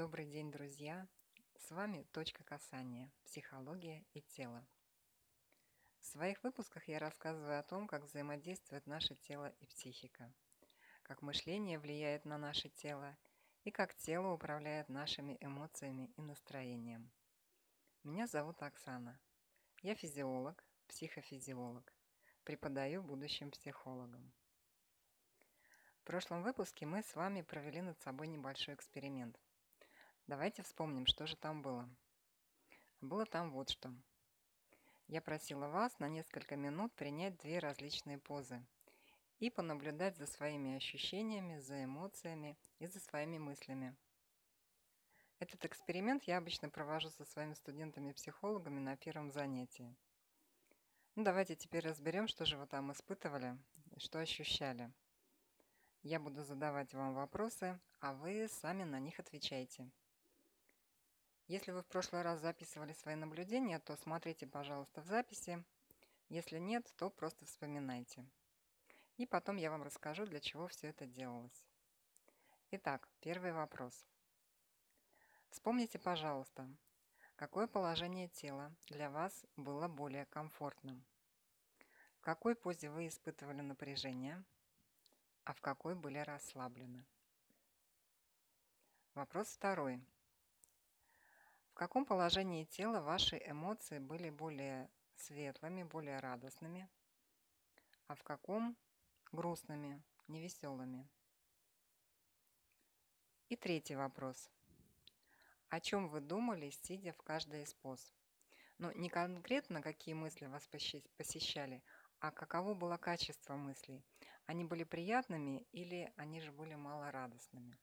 Добрый день, друзья! С вами «Точка касания. Психология и тело». В своих выпусках я рассказываю о том, как взаимодействует наше тело и психика, как мышление влияет на наше тело и как тело управляет нашими эмоциями и настроением. Меня зовут Оксана. Я физиолог, психофизиолог, преподаю будущим психологам. В прошлом выпуске мы с вами провели над собой небольшой эксперимент – Давайте вспомним, что же там было. Было там вот что. Я просила вас на несколько минут принять две различные позы и понаблюдать за своими ощущениями, за эмоциями и за своими мыслями. Этот эксперимент я обычно провожу со своими студентами-психологами на первом занятии. Ну, давайте теперь разберем, что же вы там испытывали, что ощущали. Я буду задавать вам вопросы, а вы сами на них отвечайте. Если вы в прошлый раз записывали свои наблюдения, то смотрите, пожалуйста, в записи. Если нет, то просто вспоминайте. И потом я вам расскажу, для чего все это делалось. Итак, первый вопрос. Вспомните, пожалуйста, какое положение тела для вас было более комфортным? В какой позе вы испытывали напряжение, а в какой были расслаблены? Вопрос второй каком положении тела ваши эмоции были более светлыми, более радостными, а в каком грустными, невеселыми? И третий вопрос. О чем вы думали, сидя в каждой из поз? Ну, не конкретно, какие мысли вас посещали, а каково было качество мыслей? Они были приятными или они же были малорадостными?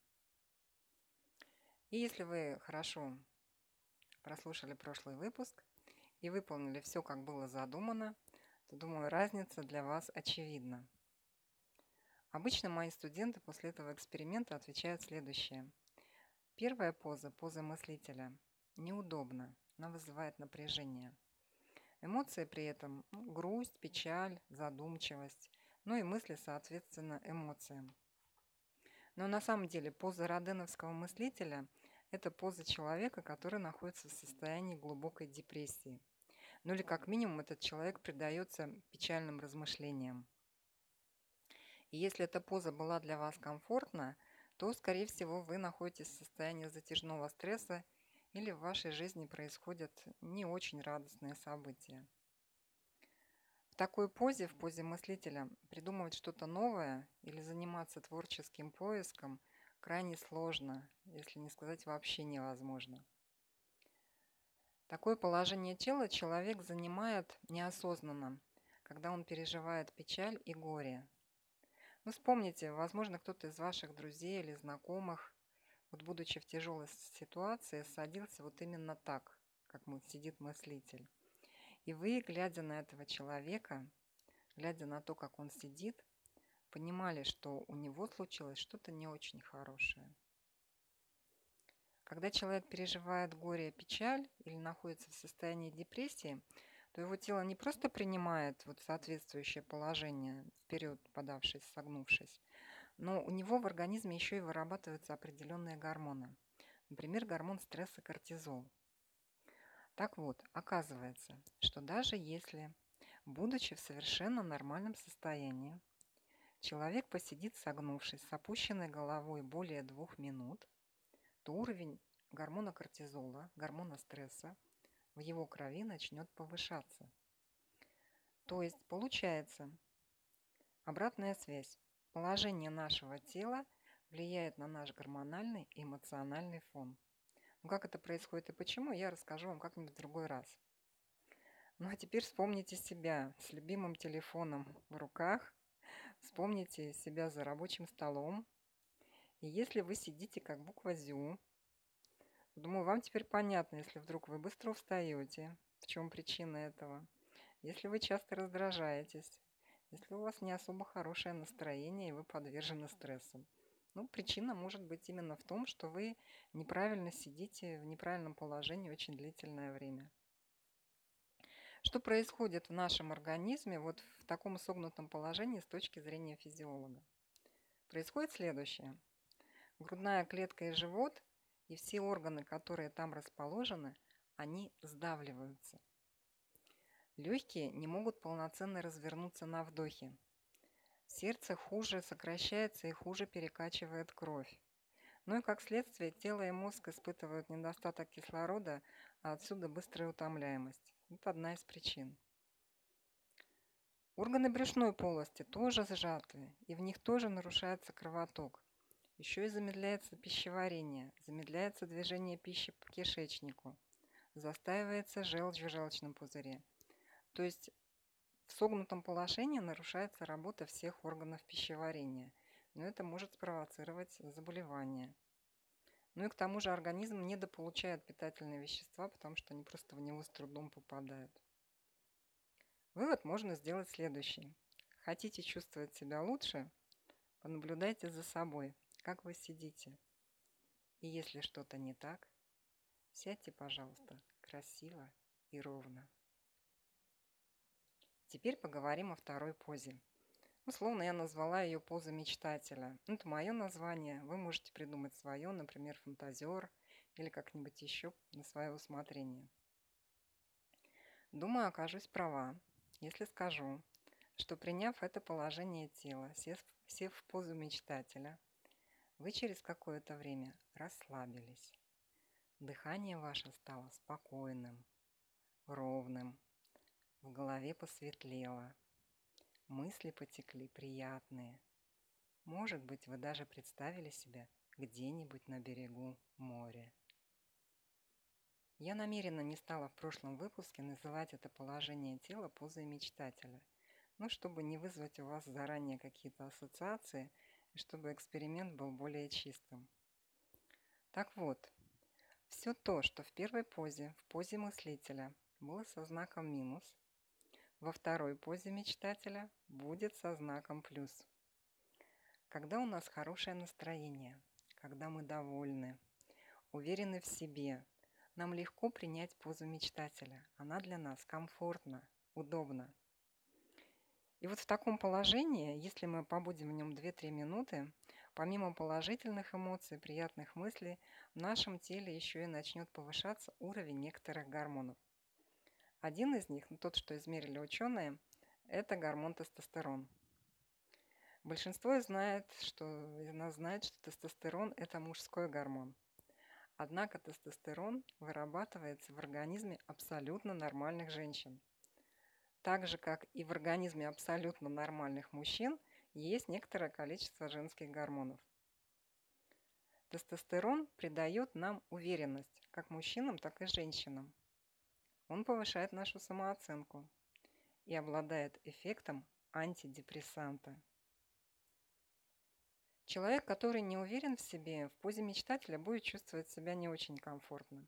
И если вы хорошо прослушали прошлый выпуск и выполнили все, как было задумано, то, думаю, разница для вас очевидна. Обычно мои студенты после этого эксперимента отвечают следующее. Первая поза, поза мыслителя, неудобна, она вызывает напряжение. Эмоции при этом ну, грусть, печаль, задумчивость, ну и мысли, соответственно, эмоциям. Но на самом деле поза роденовского мыслителя это поза человека, который находится в состоянии глубокой депрессии. Ну или как минимум этот человек предается печальным размышлениям. И если эта поза была для вас комфортна, то, скорее всего, вы находитесь в состоянии затяжного стресса или в вашей жизни происходят не очень радостные события. В такой позе, в позе мыслителя, придумывать что-то новое или заниматься творческим поиском – крайне сложно, если не сказать вообще невозможно. Такое положение тела человек занимает неосознанно, когда он переживает печаль и горе. Ну, вспомните, возможно, кто-то из ваших друзей или знакомых, вот будучи в тяжелой ситуации, садился вот именно так, как сидит мыслитель. И вы, глядя на этого человека, глядя на то, как он сидит, понимали, что у него случилось что-то не очень хорошее. Когда человек переживает горе, печаль или находится в состоянии депрессии, то его тело не просто принимает вот соответствующее положение, вперед подавшись, согнувшись, но у него в организме еще и вырабатываются определенные гормоны. Например, гормон стресса кортизол. Так вот, оказывается, что даже если, будучи в совершенно нормальном состоянии, человек посидит согнувшись с опущенной головой более двух минут, то уровень гормона кортизола, гормона стресса в его крови начнет повышаться. То есть получается обратная связь. Положение нашего тела влияет на наш гормональный и эмоциональный фон. Ну как это происходит и почему, я расскажу вам как-нибудь в другой раз. Ну а теперь вспомните себя с любимым телефоном в руках Вспомните себя за рабочим столом. И если вы сидите как буква ЗЮ, думаю, вам теперь понятно, если вдруг вы быстро устаете, в чем причина этого. Если вы часто раздражаетесь, если у вас не особо хорошее настроение и вы подвержены стрессу. Ну, причина может быть именно в том, что вы неправильно сидите в неправильном положении очень длительное время. Что происходит в нашем организме вот в таком согнутом положении с точки зрения физиолога? Происходит следующее. Грудная клетка и живот и все органы, которые там расположены, они сдавливаются. Легкие не могут полноценно развернуться на вдохе. Сердце хуже сокращается и хуже перекачивает кровь. Ну и как следствие, тело и мозг испытывают недостаток кислорода, а отсюда быстрая утомляемость. Это одна из причин. Органы брюшной полости тоже сжаты, и в них тоже нарушается кровоток. Еще и замедляется пищеварение, замедляется движение пищи по кишечнику, застаивается желчь в желчном пузыре. То есть в согнутом положении нарушается работа всех органов пищеварения, но это может спровоцировать заболевание. Ну и к тому же организм недополучает питательные вещества, потому что они просто в него с трудом попадают. Вывод можно сделать следующий. Хотите чувствовать себя лучше? Понаблюдайте за собой, как вы сидите. И если что-то не так, сядьте, пожалуйста, красиво и ровно. Теперь поговорим о второй позе. Условно я назвала ее поза мечтателя. Это мое название. Вы можете придумать свое, например, фантазер или как-нибудь еще на свое усмотрение. Думаю, окажусь права, если скажу, что приняв это положение тела, сев, сев в позу мечтателя, вы через какое-то время расслабились. Дыхание ваше стало спокойным, ровным, в голове посветлело, мысли потекли приятные. Может быть, вы даже представили себя где-нибудь на берегу моря. Я намеренно не стала в прошлом выпуске называть это положение тела позой мечтателя, но чтобы не вызвать у вас заранее какие-то ассоциации и чтобы эксперимент был более чистым. Так вот, все то, что в первой позе, в позе мыслителя, было со знаком минус, во второй позе мечтателя будет со знаком плюс. Когда у нас хорошее настроение, когда мы довольны, уверены в себе – нам легко принять позу мечтателя. Она для нас комфортна, удобна. И вот в таком положении, если мы побудем в нем 2-3 минуты, помимо положительных эмоций, приятных мыслей, в нашем теле еще и начнет повышаться уровень некоторых гормонов. Один из них, ну, тот, что измерили ученые, это гормон тестостерон. Большинство знает, что, из нас знает, что тестостерон – это мужской гормон – Однако тестостерон вырабатывается в организме абсолютно нормальных женщин. Так же, как и в организме абсолютно нормальных мужчин, есть некоторое количество женских гормонов. Тестостерон придает нам уверенность, как мужчинам, так и женщинам. Он повышает нашу самооценку и обладает эффектом антидепрессанта. Человек, который не уверен в себе, в позе мечтателя будет чувствовать себя не очень комфортно.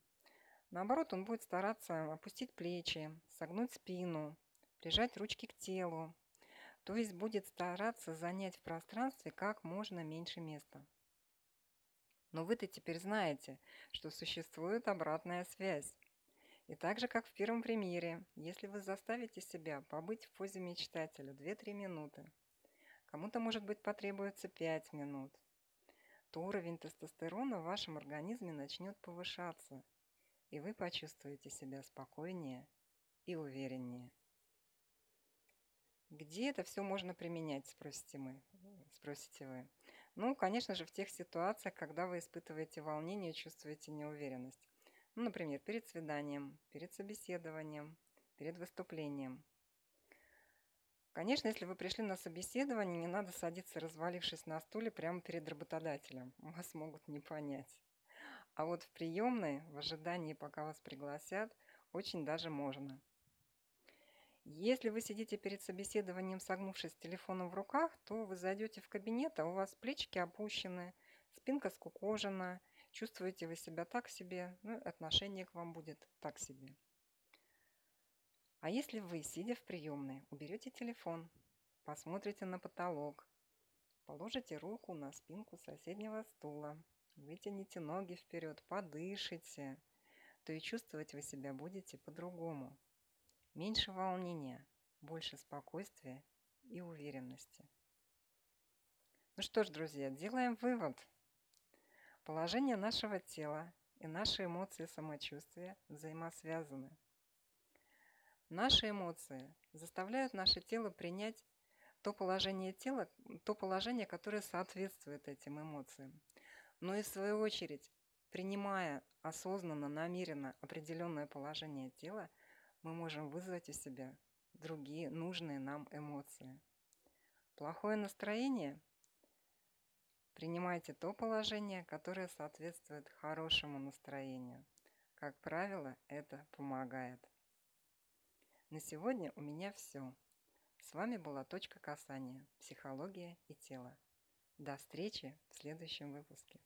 Наоборот, он будет стараться опустить плечи, согнуть спину, прижать ручки к телу, то есть будет стараться занять в пространстве как можно меньше места. Но вы-то теперь знаете, что существует обратная связь. И так же, как в первом примере, если вы заставите себя побыть в позе мечтателя 2-3 минуты, кому-то, может быть, потребуется 5 минут, то уровень тестостерона в вашем организме начнет повышаться, и вы почувствуете себя спокойнее и увереннее. Где это все можно применять, спросите, мы, спросите вы. Ну, конечно же, в тех ситуациях, когда вы испытываете волнение и чувствуете неуверенность. Ну, например, перед свиданием, перед собеседованием, перед выступлением – Конечно, если вы пришли на собеседование, не надо садиться, развалившись на стуле прямо перед работодателем. Вас могут не понять. А вот в приемной, в ожидании, пока вас пригласят, очень даже можно. Если вы сидите перед собеседованием, согнувшись с телефоном в руках, то вы зайдете в кабинет, а у вас плечики опущены, спинка скукожена, чувствуете вы себя так себе, ну, отношение к вам будет так себе. А если вы, сидя в приемной, уберете телефон, посмотрите на потолок, положите руку на спинку соседнего стула, вытяните ноги вперед, подышите, то и чувствовать вы себя будете по-другому. Меньше волнения, больше спокойствия и уверенности. Ну что ж, друзья, делаем вывод. Положение нашего тела и наши эмоции и самочувствия взаимосвязаны. Наши эмоции заставляют наше тело принять то положение тела, то положение, которое соответствует этим эмоциям. Но и в свою очередь, принимая осознанно, намеренно определенное положение тела, мы можем вызвать у себя другие нужные нам эмоции. Плохое настроение – принимайте то положение, которое соответствует хорошему настроению. Как правило, это помогает. На сегодня у меня все. С вами была «Точка касания. Психология и тело». До встречи в следующем выпуске.